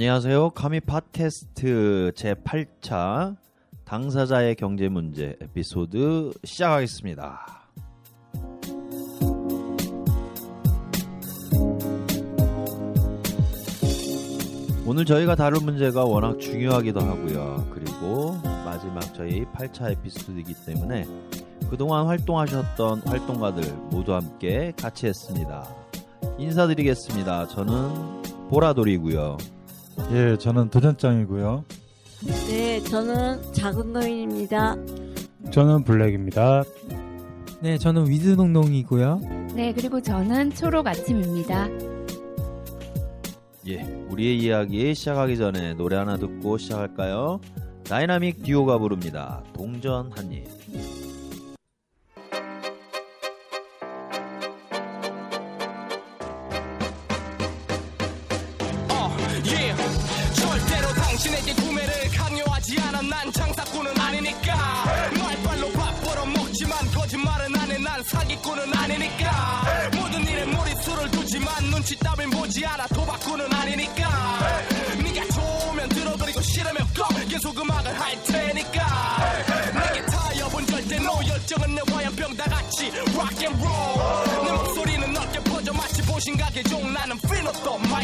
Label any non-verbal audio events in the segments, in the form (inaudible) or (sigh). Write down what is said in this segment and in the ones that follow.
안녕하세요. 카미 팟캐스트 제 8차 당사자의 경제 문제 에피소드 시작하겠습니다. 오늘 저희가 다룰 문제가 워낙 중요하기도 하고요. 그리고 마지막 저희 8차 에피소드이기 때문에 그동안 활동하셨던 활동가들 모두 함께 같이 했습니다. 인사드리겠습니다. 저는 보라돌이고요. 예, 저는 도전장이고요. 네, 저는 작은 거인입니다. 저는 블랙입니다. 네, 저는 위드농농이고요. 네, 그리고 저는 초록 아침입니다. 예, 우리의 이야기 시작하기 전에 노래 하나 듣고 시작할까요? 다이나믹 듀오가 부릅니다. 동전 한 닢. 열정은 내 화염병 다 같이 rock and roll. 내 목소리는 넓게 퍼져 마치 보신각의 종. 나는 필로또 마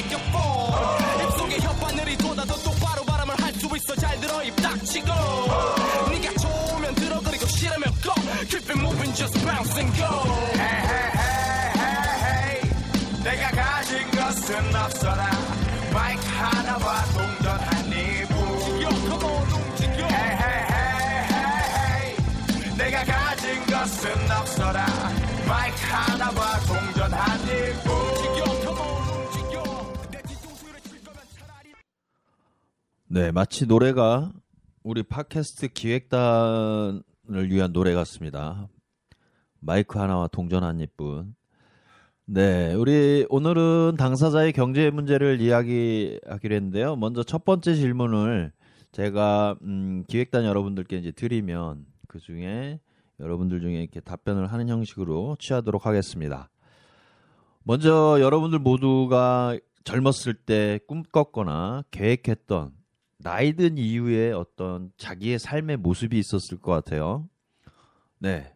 네, 마치 노래가 우리 팟캐스트 기획단을 위한 노래 같습니다. 마이크 하나와 동전 한 입뿐. 네, 우리 오늘은 당사자의 경제 문제를 이야기하기로 했는데요. 먼저 첫 번째 질문을 제가 음, 기획단 여러분들께 이제 드리면 그 중에 여러분들 중에 이렇게 답변을 하는 형식으로 취하도록 하겠습니다. 먼저 여러분들 모두가 젊었을 때 꿈꿨거나 계획했던 나이 든 이후에 어떤 자기의 삶의 모습이 있었을 것 같아요. 네.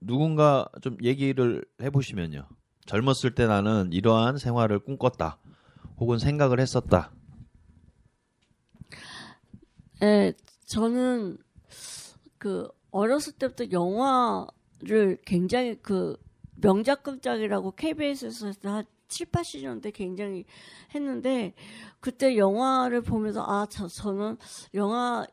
누군가 좀 얘기를 해보시면요. 젊었을 때 나는 이러한 생활을 꿈꿨다. 혹은 생각을 했었다. 네, 저는 그 어렸을 때부터 영화를 굉장히 그 명작극장이라고 KBS에서 한 7, 80년대 굉장히 했는데 그때 영화를 보면서 아, 저, 저는 영화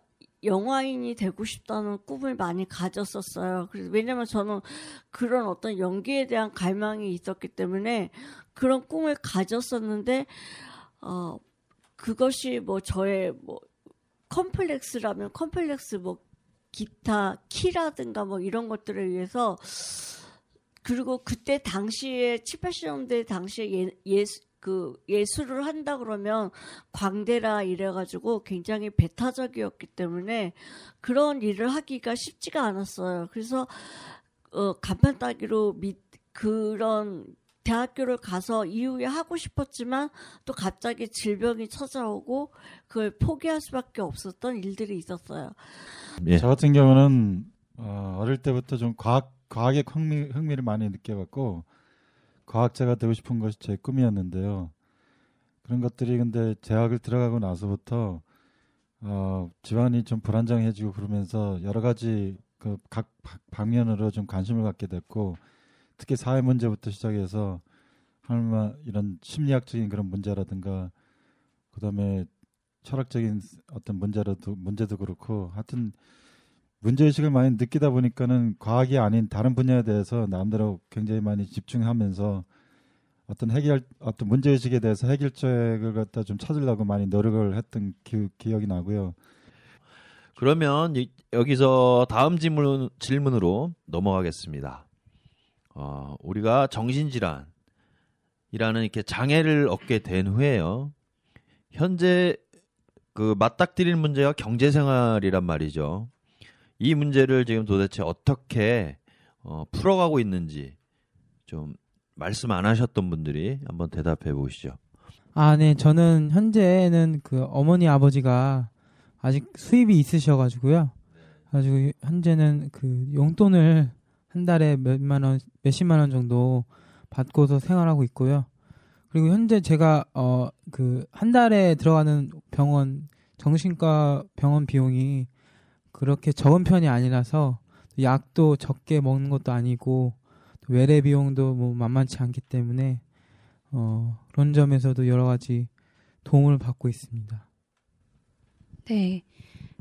영화인이 되고 싶다는 꿈을 많이 가졌었어요. 그래서 왜냐면 저는 그런 어떤 연기에 대한 갈망이 있었기 때문에 그런 꿈을 가졌었는데 어 그것이 뭐 저의 뭐 컴플렉스라면 컴플렉스 뭐 기타 키라든가 뭐 이런 것들에 의해서 그리고 그때 당시에 7, 80년대 당시에 예, 예수, 그 예술을 한다 그러면 광대라 이래가지고 굉장히 배타적이었기 때문에 그런 일을 하기가 쉽지가 않았어요. 그래서 어, 간판 따기로 미, 그런 대학교를 가서 이후에 하고 싶었지만 또 갑자기 질병이 찾아오고 그걸 포기할 수밖에 없었던 일들이 있었어요. 예. 저 같은 경우는 어, 어릴 때부터 좀 과학 과학에 흥미, 흥미를 많이 느껴갖고 과학자가 되고 싶은 것이 제 꿈이었는데요. 그런 것들이 근데 대학을 들어가고 나서부터 어, 집안이 좀 불안정해지고 그러면서 여러 가지 그 각 방면으로 좀 관심을 갖게 됐고 특히 사회 문제부터 시작해서 하물며 이런 심리학적인 그런 문제라든가 그다음에 철학적인 어떤 문제라도 문제도 그렇고 하여튼 문제 의식을 많이 느끼다 보니까는 과학이 아닌 다른 분야에 대해서 나름대로 굉장히 많이 집중하면서 어떤 해결 어떤 문제 의식에 대해서 해결책을 갖다 좀 찾으려고 많이 노력을 했던 기, 기억이 나고요. 그러면 이, 여기서 다음 질문 질문으로 넘어가겠습니다. 어, 우리가 정신질환이라는 이렇게 장애를 얻게 된 후에요. 현재 그 맞닥뜨리는 문제가 경제생활이란 말이죠. 이 문제를 지금 도대체 어떻게 어, 풀어가고 있는지 좀 말씀 안 하셨던 분들이 한번 대답해 보시죠. 아, 네. 저는 현재는 그 어머니 아버지가 아직 수입이 있으셔가지고요. 가지고 현재는 그 용돈을 한 달에 몇만 원, 몇십만 원 정도 받고서 생활하고 있고요. 그리고 현재 제가 어 그 한 달에 들어가는 병원 정신과 병원 비용이 그렇게 적은 편이 아니라서 약도 적게 먹는 것도 아니고 외래 비용도 뭐 만만치 않기 때문에 어 그런 점에서도 여러 가지 도움을 받고 있습니다. 네.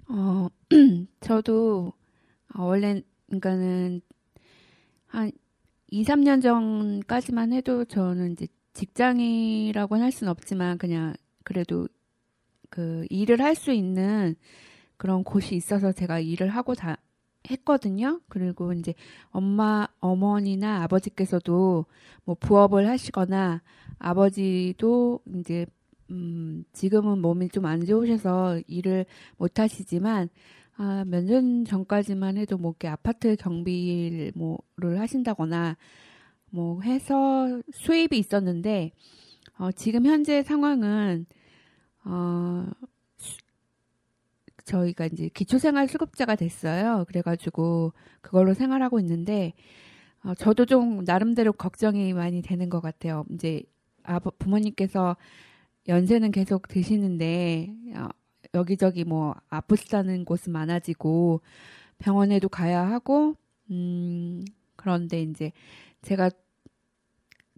어 (clears throat) 저도 어, 원래 그러니까는 한 2, 3년 전까지만 해도 저는 이제 직장이라고는 할 수는 없지만 그냥 그래도 그 일을 할 수 있는 그런 곳이 있어서 제가 일을 하고 다 했거든요. 그리고 이제 엄마, 어머니나 아버지께서도 뭐 부업을 하시거나 아버지도 이제 음, 지금은 몸이 좀 안 좋으셔서 일을 못 하시지만 아, 몇 년 전까지만 해도 뭐 이렇게 아파트 경비를 뭐를 하신다거나 뭐 해서 수입이 있었는데 어, 지금 현재 상황은 어, 저희가 이제 기초생활 수급자가 됐어요. 그래가지고 그걸로 생활하고 있는데 어, 저도 좀 나름대로 걱정이 많이 되는 것 같아요. 이제 아버 부모님께서 연세는 계속 드시는데 어, 여기저기 뭐 아프시다는 곳은 많아지고 병원에도 가야 하고 음 그런데 이제 제가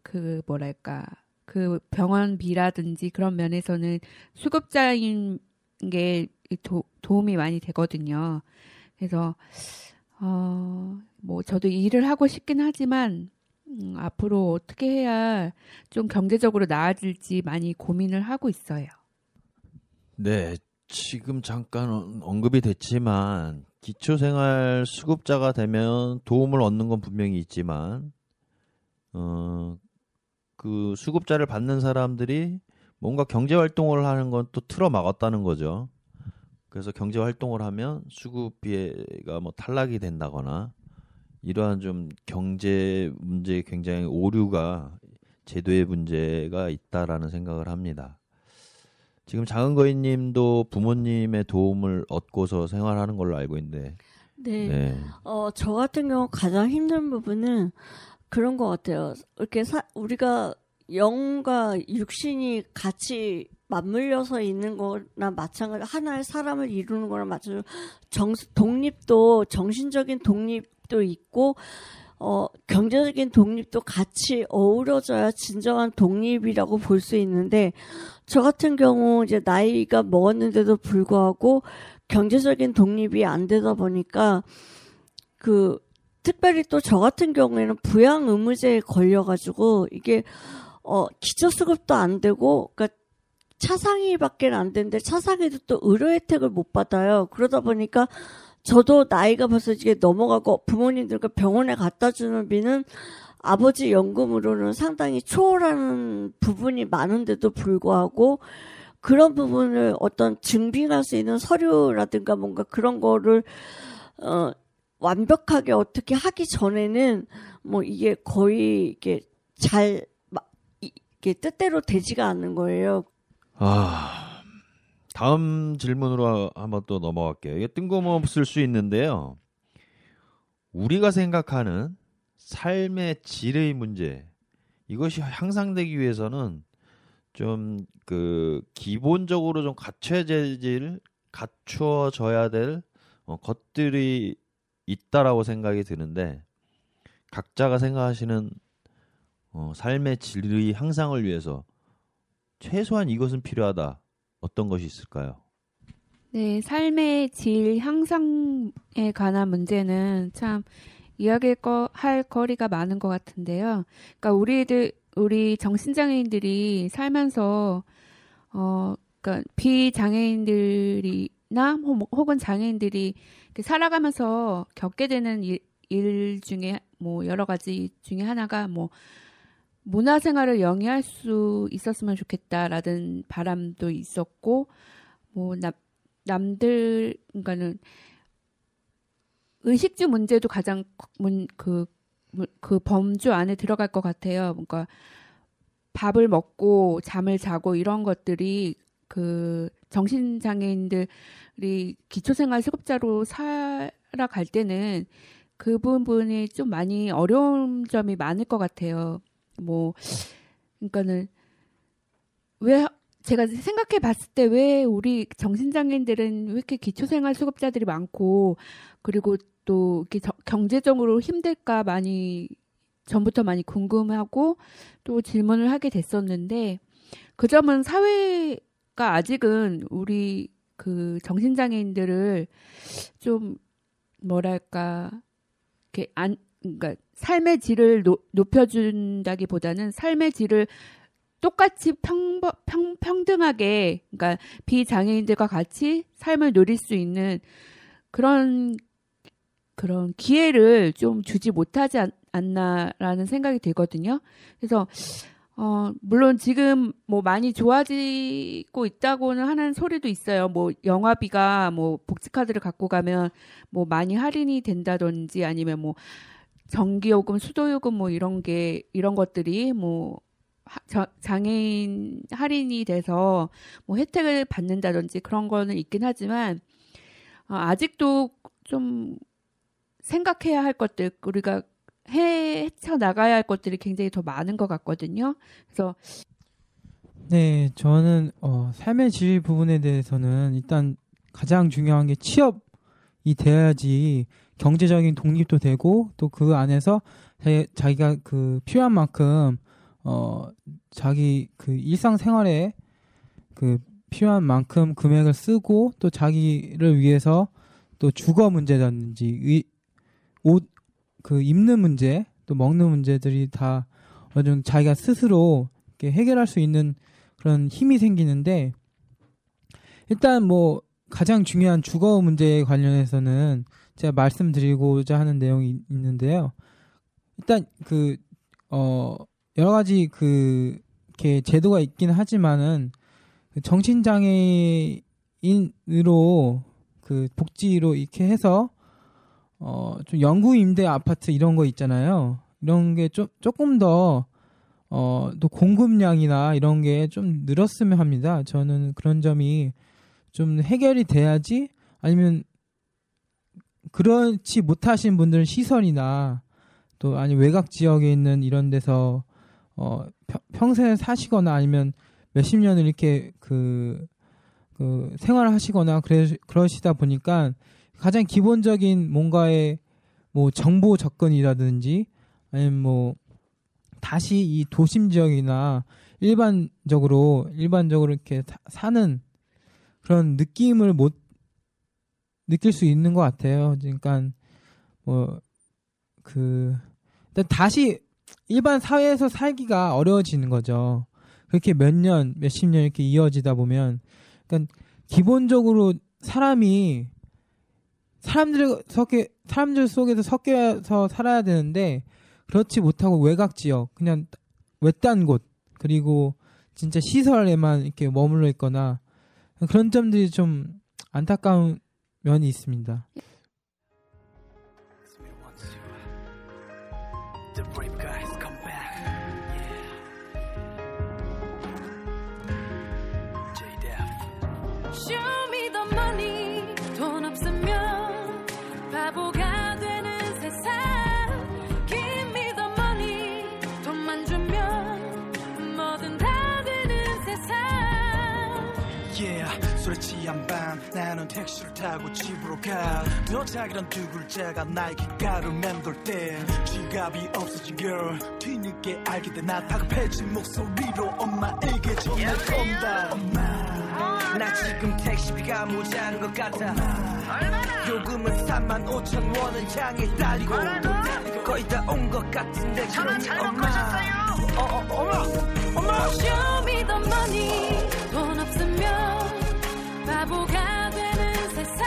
그 뭐랄까 그 병원비라든지 그런 면에서는 수급자인 게 도, 도움이 많이 되거든요. 그래서 어, 뭐 저도 일을 하고 싶긴 하지만 음, 앞으로 어떻게 해야 좀 경제적으로 나아질지 많이 고민을 하고 있어요. 네, 지금 잠깐 언급이 됐지만 기초생활 수급자가 되면 도움을 얻는 건 분명히 있지만 어, 그 수급자를 받는 사람들이 뭔가 경제 활동을 하는 건 또 틀어 막았다는 거죠. 그래서 경제 활동을 하면 수급비가 뭐 탈락이 된다거나 이러한 좀 경제 문제에 굉장히 오류가 제도의 문제가 있다라는 생각을 합니다. 지금 작은 거인님도 부모님의 도움을 얻고서 생활하는 걸로 알고 있는데. 네. 네. 어, 저 같은 경우 가장 힘든 부분은 그런 것 같아요. 이렇게 사, 우리가 영과 육신이 같이 맞물려서 있는 거나 마찬가지 하나의 사람을 이루는 거나 마찬가지로 정, 독립도 정신적인 독립도 있고 어, 경제적인 독립도 같이 어우러져야 진정한 독립이라고 볼 수 있는데 저 같은 경우 이제 나이가 먹었는데도 불구하고 경제적인 독립이 안 되다 보니까 그 특별히 또 저 같은 경우에는 부양 의무제에 걸려가지고 이게 어 기초수급도 안 되고 그러니까 차상위밖에 안 되는데 차상위도 또 의료 혜택을 못 받아요. 그러다 보니까 저도 나이가 벌써 이게 넘어가고 부모님들과 병원에 갖다 주는 비는 아버지 연금으로는 상당히 초월하는 부분이 많은데도 불구하고 그런 부분을 어떤 증빙할 수 있는 서류라든가 뭔가 그런 거를 어 완벽하게 어떻게 하기 전에는 뭐 이게 거의 이게 잘 이게 뜻대로 되지가 않는 거예요. 아 다음 질문으로 한번 또 넘어갈게요. 이게 뜬금없을 수 있는데요. 우리가 생각하는 삶의 질의 문제 이것이 향상되기 위해서는 좀 그 기본적으로 좀 갖춰질 갖추어져야 될 어, 것들이 있다라고 생각이 드는데 각자가 생각하시는 어, 삶의 질의 향상을 위해서 최소한 이것은 필요하다. 어떤 것이 있을까요? 네, 삶의 질 향상에 관한 문제는 참 이야기할 거, 할 거리가 많은 것 같은데요. 그러니까 우리들 우리 정신장애인들이 살면서 어 그러니까 비장애인들이나 혹은 장애인들이 살아가면서 겪게 되는 일, 일 중에 뭐 여러 가지 중에 하나가 뭐 문화 생활을 영위할 수 있었으면 좋겠다라는 바람도 있었고 뭐 남, 남들 그러니까는 의식주 문제도 가장 문, 그, 그 범주 안에 들어갈 것 같아요. 뭔가 밥을 먹고 잠을 자고 이런 것들이 그 정신 장애인들이 기초 생활 수급자로 살아갈 때는 그 부분이 좀 많이 어려운 점이 많을 것 같아요. 뭐, 그러니까는 왜 제가 생각해 봤을 때 왜 우리 정신장애인들은 왜 이렇게 기초생활 수급자들이 많고 그리고 또 이렇게 경제적으로 힘들까 많이 전부터 많이 궁금하고 또 질문을 하게 됐었는데 그 점은 사회가 아직은 우리 그 정신장애인들을 좀 뭐랄까 이렇게 안 그러니까 삶의 질을 노, 높여준다기보다는 삶의 질을 똑같이 평, 평, 평등하게, 그러니까 비장애인들과 같이 삶을 누릴 수 있는 그런, 그런 기회를 좀 주지 못하지 않, 않나라는 생각이 들거든요. 그래서, 어, 물론 지금 뭐 많이 좋아지고 있다고는 하는 소리도 있어요. 뭐 영화비가 뭐 복지카드를 갖고 가면 뭐 많이 할인이 된다든지 아니면 뭐 전기요금, 수도요금 뭐 이런 게, 이런 것들이 뭐 장애인 할인이 돼서 뭐 혜택을 받는다든지 그런 거는 있긴 하지만 어, 아직도 좀 생각해야 할 것들 우리가 해 헤쳐 나가야 할 것들이 굉장히 더 많은 것 같거든요. 그래서 네, 저는 어, 삶의 질 부분에 대해서는 일단 가장 중요한 게 취업이 돼야지 경제적인 독립도 되고 또 그 안에서 자기 가 그 필요한 만큼 어 자기 그 일상생활에 그 필요한 만큼 금액을 쓰고 또 자기를 위해서 또 주거 문제라든지 옷 그 입는 문제 또 먹는 문제들이 다 어느 정도 자기가 스스로 이렇게 해결할 수 있는 그런 힘이 생기는데 일단 뭐 가장 중요한 주거 문제에 관련해서는 제가 말씀드리고자 하는 내용이 있는데요. 일단 그 어 여러 가지 그 이렇게 제도가 있긴 하지만은 그 정신 장애인으로 그 복지로 이렇게 해서 어 좀 영구 임대 아파트 이런 거 있잖아요. 이런 게 좀 조금 더 어, 또 공급량이나 이런 게 좀 늘었으면 합니다. 저는 그런 점이 좀 해결이 돼야지 아니면 그렇지 못하신 분들은 시설이나 또 아니 외곽 지역에 있는 이런 데서 어, 평생 사시거나 아니면 몇십 년을 이렇게 그, 그 생활을 하시거나 그래, 그러시다 보니까 가장 기본적인 뭔가의 뭐 정보 접근이라든지 아니면 뭐 다시 이 도심 지역이나 일반적으로 일반적으로 이렇게 사는 그런 느낌을 못 느낄 수 있는 것 같아요. 그러니까 뭐그 다시 일반 사회에서 살기가 어려워지는 거죠. 그렇게 몇 년, 몇십 년 이렇게 이어지다 보면, 그러니까 기본적으로 사람이 사람들 섞여 사람들 속에서 섞여서 살아야 되는데 그렇지 못하고 외곽 지역, 그냥 외딴 곳 그리고 진짜 시설에만 이렇게 머물러 있거나 그런 점들이 좀 안타까운 면이 있습니다. 나는 택시를 타고 집으로 가. 도착이란 두 글자가 나의 귓가를 맴돌 때. 지갑이 없어진 girl 뒤늦게 알게 돼 나. 다급해진 목소리로 엄마에게 전할 건다. 엄마 나 지금 택시비가 모자란 것 같아. 요금은 3만 5천 원을 향해 달리고 거의 다 온 것 같은데 그러니 엄마. 어, 어, 엄마 엄마. Show me the money 바보가 되는 세상.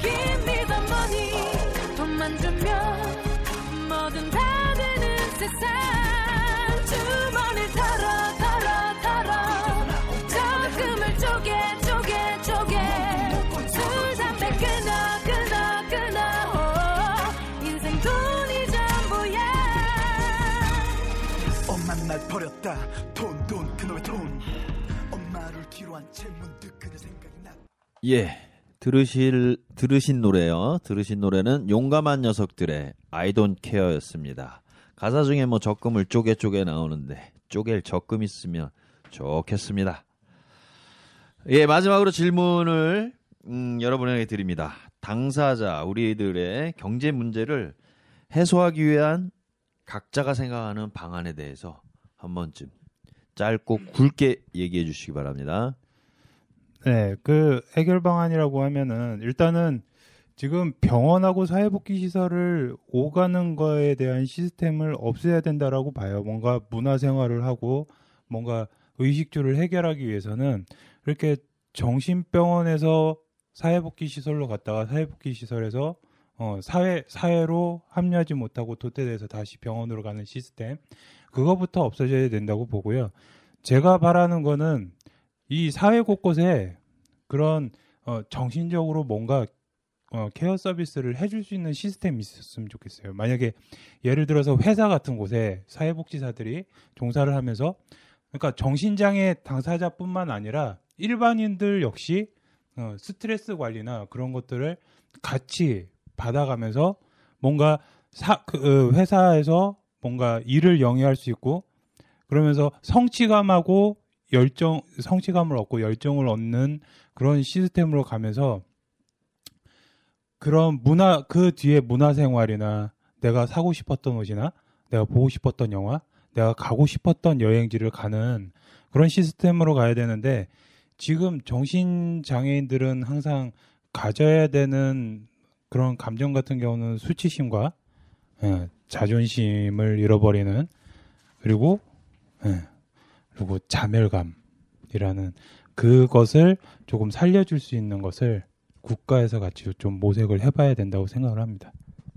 the money 돈만 주면 뭐든 다 되는 세상 예. 들으실 들으신 노래요. 들으신 노래는 용감한 녀석들의 I Don't Care였습니다. 가사 중에 뭐 적금을 쪼개 쪼개 나오는데 쪼갤 적금 있으면 좋겠습니다. 예, 마지막으로 질문을 음, 여러분에게 드립니다. 당사자 우리들의 경제 문제를 해소하기 위한 각자가 생각하는 방안에 대해서 한 번쯤 짧고 굵게 얘기해 주시기 바랍니다. 네, 그 해결 방안이라고 하면은 일단은 지금 병원하고 사회복지 시설을 오가는 거에 대한 시스템을 없애야 된다라고 봐요. 뭔가 문화 생활을 하고 뭔가 의식주를 해결하기 위해서는 그렇게 정신병원에서 사회복지 시설로 갔다가 사회복지 시설에서 어, 사회 사회로 합류하지 못하고 도태돼서 다시 병원으로 가는 시스템 그거부터 없어져야 된다고 보고요. 제가 바라는 거는 이 사회 곳곳에 그런 어, 정신적으로 뭔가 어, 케어 서비스를 해줄 수 있는 시스템이 있었으면 좋겠어요. 만약에 예를 들어서 회사 같은 곳에 사회복지사들이 종사를 하면서 그러니까 정신장애 당사자뿐만 아니라 일반인들 역시 어, 스트레스 관리나 그런 것들을 같이 받아가면서 뭔가 사, 그, 어, 회사에서 뭔가 일을 영위할 수 있고 그러면서 성취감하고 열정, 성취감을 얻고 열정을 얻는 그런 시스템으로 가면서 그런 문화, 그 뒤에 문화 생활이나 내가 사고 싶었던 옷이나 내가 보고 싶었던 영화, 내가 가고 싶었던 여행지를 가는 그런 시스템으로 가야 되는데 지금 정신 장애인들은 항상 가져야 되는 그런 감정 같은 경우는 수치심과 예, 자존심을 잃어버리는 그리고 예, 그리고 자멸감이라는 그것을 조금 살려줄 수 있는 것을 국가에서 같이 좀 모색을 해봐야 된다고 생각을 합니다.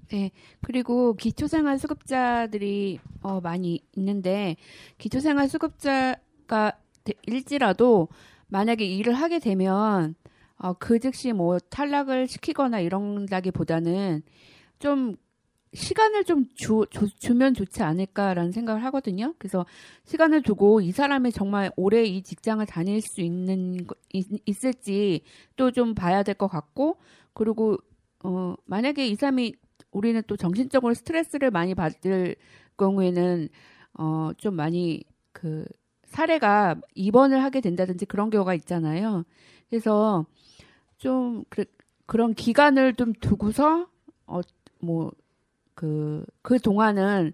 네. 그리고 기초생활 수급자들이 어, 많이 있는데 기초생활 수급자가 되- 일지라도 만약에 일을 하게 되면 어, 그 즉시 뭐 탈락을 시키거나 이런다기보다는 좀 시간을 좀 주, 면 좋지 않을까라는 생각을 하거든요. 그래서 시간을 두고 이 사람이 정말 오래 이 직장을 다닐 수 있는 거- 있, 있을지 또 좀 봐야 될 것 같고 그리고 어 만약에 이 사람이 우리는 또 정신적으로 스트레스를 많이 받을 경우에는 어 좀 많이 그 사례가 입원을 하게 된다든지 그런 경우가 있잖아요. 그래서 좀 그, 그런 기간을 좀 두고서 어 뭐 그 그 동안은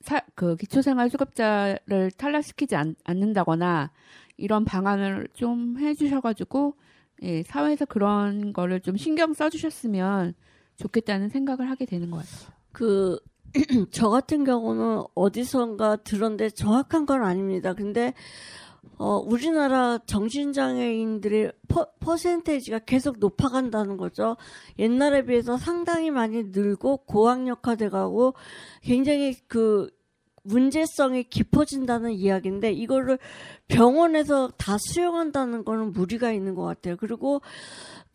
사, 그 기초생활 수급자를 탈락시키지 않, 않는다거나 이런 방안을 좀 해주셔가지고 예, 사회에서 그런 거를 좀 신경 써주셨으면 좋겠다는 생각을 하게 되는 것 같아요. 그, (clears throat) 저 같은 경우는 어디선가 들었는데 정확한 건 아닙니다. 근데, 어, 우리나라 정신장애인들의 퍼, 퍼센테이지가 계속 높아간다는 거죠. 옛날에 비해서 상당히 많이 늘고 고학력화돼 가고 굉장히 그 문제성이 깊어진다는 이야기인데 이거를 병원에서 다 수용한다는 거는 무리가 있는 것 같아요. 그리고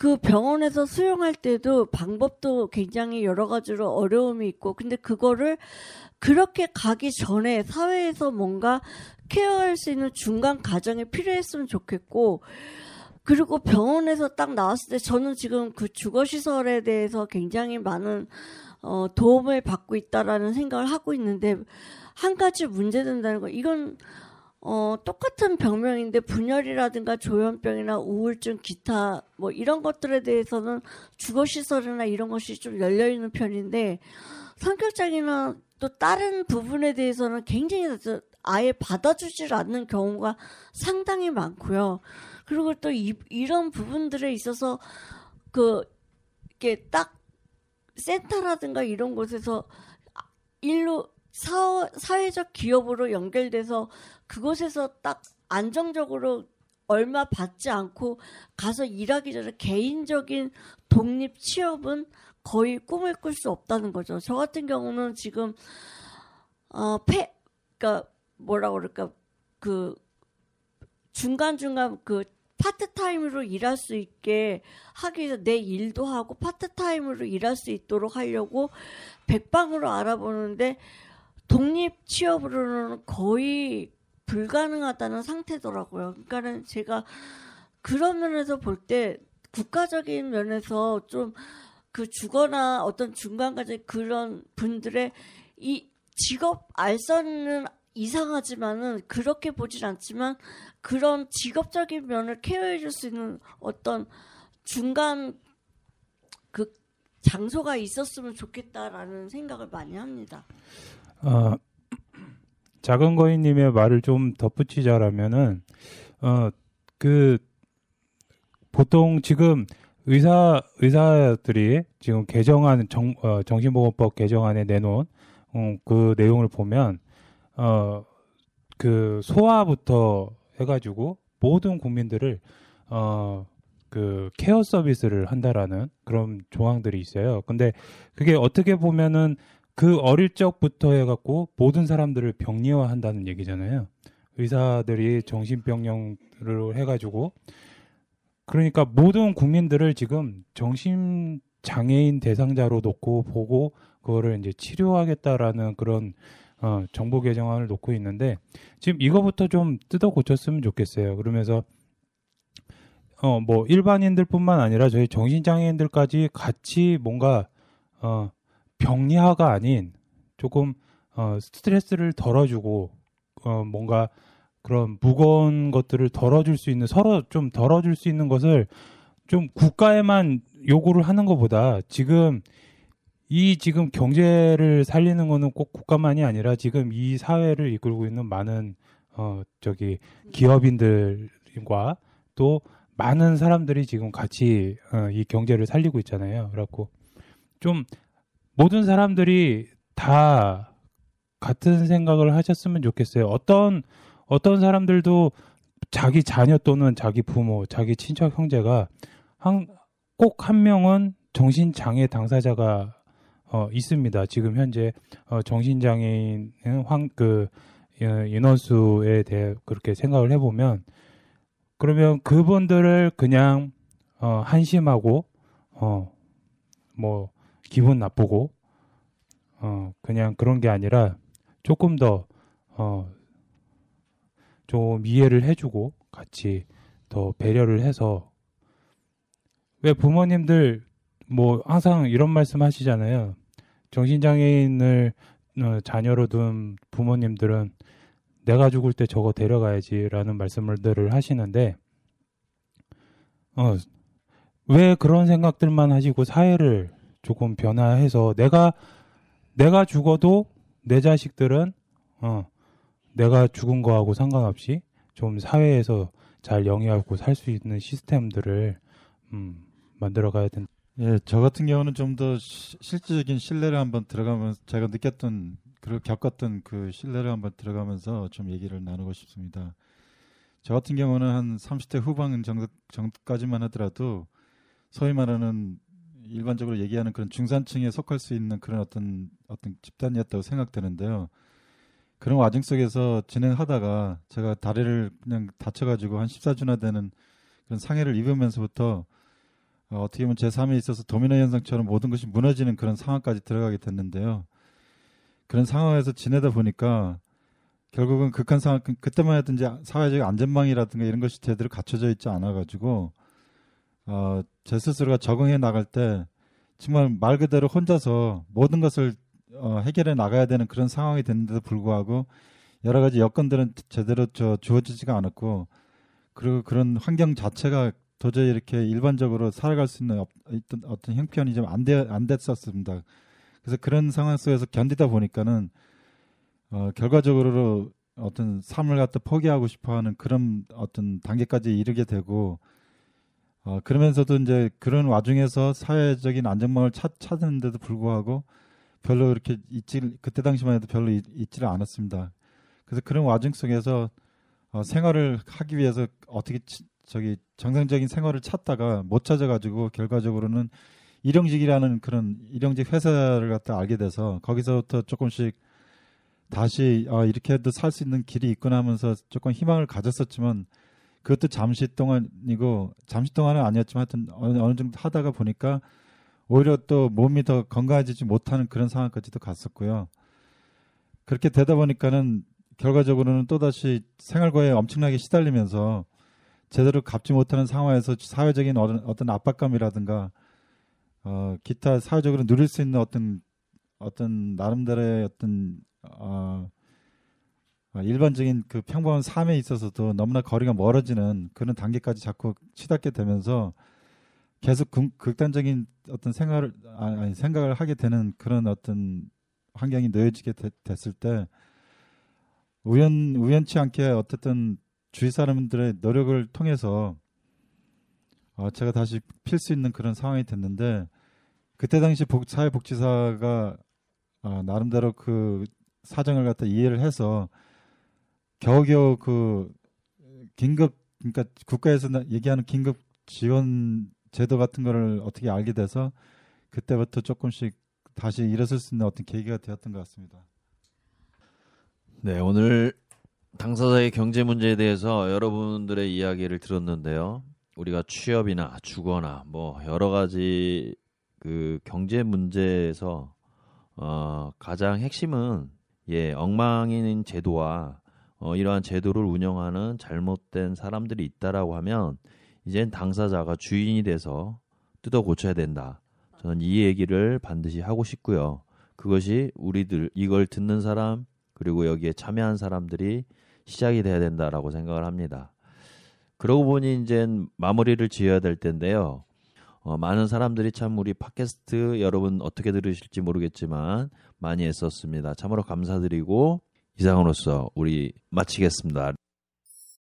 그 병원에서 수용할 때도 방법도 굉장히 여러 가지로 어려움이 있고 근데 그거를 그렇게 가기 전에 사회에서 뭔가 케어할 수 있는 중간 과정이 필요했으면 좋겠고 그리고 병원에서 딱 나왔을 때 저는 지금 그 주거 시설에 대해서 굉장히 많은 어, 도움을 받고 있다라는 생각을 하고 있는데 한 가지 문제된다는 거 이건 어, 똑같은 병명인데 분열이라든가 조현병이나 우울증, 기타 뭐 이런 것들에 대해서는 주거 시설이나 이런 것이 좀 열려 있는 편인데 성격장애나 또 다른 부분에 대해서는 굉장히 아예 받아주질 않는 경우가 상당히 많고요. 그리고 또 이, 이런 부분들에 있어서 그 이게 딱 센터라든가 이런 곳에서 일로 사, 사회적 기업으로 연결돼서 그곳에서 딱 안정적으로 얼마 받지 않고 가서 일하기 전에 개인적인 독립 취업은 거의 꿈을 꿀 수 없다는 거죠. 저 같은 경우는 지금 어, 폐, 그니까 뭐라 그럴까 그 중간 중간 그 파트타임으로 일할 수 있게 하기 위해서 내 일도 하고 파트타임으로 일할 수 있도록 하려고 백방으로 알아보는데 독립 취업으로는 거의 불가능하다는 상태더라고요. 그러니까는 제가 그런 면에서 볼 때 국가적인 면에서 좀 그 주거나 어떤 중간까지 그런 분들의 이 직업 알선은 이상하지만은 그렇게 보진 않지만 그런 직업적인 면을 케어해 줄 수 있는 어떤 중간 그 장소가 있었으면 좋겠다라는 생각을 많이 합니다. 어, 작은 거인님의 말을 좀 덧붙이자라면은 어그 보통 지금 의사 의사들이 지금 개정안 정 어, 정신보건법 개정안에 내놓은 음, 그 내용을 보면 어 그 소아부터 해가지고 모든 국민들을 어 그 케어 서비스를 한다라는 그런 조항들이 있어요. 근데 그게 어떻게 보면은 그 어릴 적부터 해갖고 모든 사람들을 병리화한다는 얘기잖아요. 의사들이 정신병령으로 해가지고 그러니까 모든 국민들을 지금 정신 장애인 대상자로 놓고 보고 그거를 이제 치료하겠다라는 그런 어, 정보 개정안을 놓고 있는데 지금 이거부터 좀 뜯어 고쳤으면 좋겠어요. 그러면서 어 뭐 일반인들뿐만 아니라 저희 정신 장애인들까지 같이 뭔가 어 병리화가 아닌 조금 어 스트레스를 덜어주고 어 뭔가 그런 무거운 것들을 덜어줄 수 있는 서로 좀 덜어줄 수 있는 것을 좀 국가에만 요구를 하는 것보다 지금 이 지금 경제를 살리는 거는 꼭 국가만이 아니라 지금 이 사회를 이끌고 있는 많은 어 저기 기업인들과 또 많은 사람들이 지금 같이 어, 이 경제를 살리고 있잖아요. 그래갖고 좀 모든 사람들이 다 같은 생각을 하셨으면 좋겠어요. 어떤 어떤 사람들도 자기 자녀 또는 자기 부모, 자기 친척 형제가 꼭 한 명은 정신 장애 당사자가 어, 있습니다. 지금 현재 어, 정신장애인 황그 어, 인원수에 대해 그렇게 생각을 해보면 그러면 그분들을 그냥 어, 한심하고 어, 뭐 기분 나쁘고 어, 그냥 그런 게 아니라 조금 더 어, 좀 이해를 해주고 같이 더 배려를 해서 왜 부모님들 뭐 항상 이런 말씀 하시잖아요. 정신장애인을 어, 자녀로 둔 부모님들은 내가 죽을 때 저거 데려가야지라는 말씀들을 하시는데 어, 왜 그런 생각들만 하시고 사회를 조금 변화해서 내가 내가 죽어도 내 자식들은 어, 내가 죽은 거하고 상관없이 좀 사회에서 잘 영위하고 살 수 있는 시스템들을 음, 만들어 가야 된다. 예, 저 같은 경우는 좀 더 실질적인 신뢰를 한번 들어가면서 제가 느꼈던 그리고 겪었던 그 신뢰를 한번 들어가면서 좀 얘기를 나누고 싶습니다. 저 같은 경우는 한 30대 후반 정도, 정도까지만 하더라도 소위 말하는 일반적으로 얘기하는 그런 중산층에 속할 수 있는 그런 어떤 어떤 집단이었다고 생각되는데요. 그런 와중 속에서 진행하다가 제가 다리를 그냥 다쳐가지고 한 14주나 되는 그런 상해를 입으면서부터 어, 떻게 보면 제 삶에 있어서 도미노 현상처럼 모든 것이 무너지는 그런 상황까지 들어가게 됐는데요. 그런 상황에서 지내다 보니까 결국은 극한 상황 그, 그때만 해도 이제 사회적 안전망이라든가 이런 것이 제대로 갖춰져 있지 않아 가지고 어, 제 스스로가 적응해 나갈 때 정말 말 그대로 혼자서 모든 것을 어, 해결해 나가야 되는 그런 상황이 됐는데도 불구하고 여러 가지 여건들은 제대로 저 주어지지가 않았고 그리고 그런 환경 자체가 도저히 이렇게 일반적으로 살아갈 수 있는 어- 어떤, 어떤 형편이 좀안 돼, 안 됐었습니다. 그래서 그런 상황 속에서 견디다 보니까는 어, 결과적으로 어떤 삶을 갖다 포기하고 싶어하는 그런 어떤 단계까지 이르게 되고 어, 그러면서도 이제 그런 와중에서 사회적인 안정망을 찾, 찾는데도 불구하고 별로 이렇게 있지 그때 당시만 해도 별로 있, 있지를 않았습니다. 그래서 그런 와중 속에서 어, 생활을 하기 위해서 어떻게 치- 저기 정상적인 생활을 찾다가 못 찾아가지고 결과적으로는 일용직이라는 그런 일용직 회사를 갖다 알게 돼서 거기서부터 조금씩 다시 아, 이렇게 해도 살 수 있는 길이 있구나 하면서 조금 희망을 가졌었지만 그것도 잠시 동안이고 잠시 동안은 아니었지만 하여튼 어느, 어느 정도 하다가 보니까 오히려 또 몸이 더 건강해지지 못하는 그런 상황까지도 갔었고요. 그렇게 되다 보니까는 결과적으로는 또다시 생활과에 엄청나게 시달리면서 제대로 갚지 못하는 상황에서 사회적인 어떤, 압박감이라든가 어, 기타 사회적으로 누릴 수 있는 어떤 어떤 나름대로의 어떤 어, 어, 일반적인 그 평범한 삶에 있어서도 너무나 거리가 멀어지는 그런 단계까지 자꾸 치닫게 되면서 계속 극, 극단적인 어떤 생활을 아니, 아니, 생각을 하게 되는 그런 어떤 환경이 놓여지게 되- 됐을 때 우연 우연치 않게 어쨌든 주위 사람들의 노력을 통해서 어, 제가 다시 필 수 있는 그런 상황이 됐는데 그때 당시 복, 사회복지사가 어, 나름대로 그 사정을 갖다 이해를 해서 겨우겨우 그 긴급 그러니까 국가에서 나- 얘기하는 긴급 지원 제도 같은 거를 어떻게 알게 돼서 그때부터 조금씩 다시 일어설 수 있는 어떤 계기가 되었던 것 같습니다. 네, 오늘 당사자의 경제 문제에 대해서 여러분들의 이야기를 들었는데요. 우리가 취업이나 주거나 뭐 여러 가지 그 경제 문제에서 어, 가장 핵심은 예, 엉망인 제도와 어, 이러한 제도를 운영하는 잘못된 사람들이 있다라고 하면 이젠 당사자가 주인이 돼서 뜯어 고쳐야 된다. 저는 이 얘기를 반드시 하고 싶고요. 그것이 우리들 이걸 듣는 사람 그리고 여기에 참여한 사람들이 시작이 돼야 된다라고 생각을 합니다. 그러고 보니 이제 마무리를 지어야 될 텐데요. 어, 많은 사람들이 참 우리 팟캐스트 여러분 어떻게 들으실지 모르겠지만 많이 애썼습니다. 참으로 감사드리고 이상으로서 우리 마치겠습니다.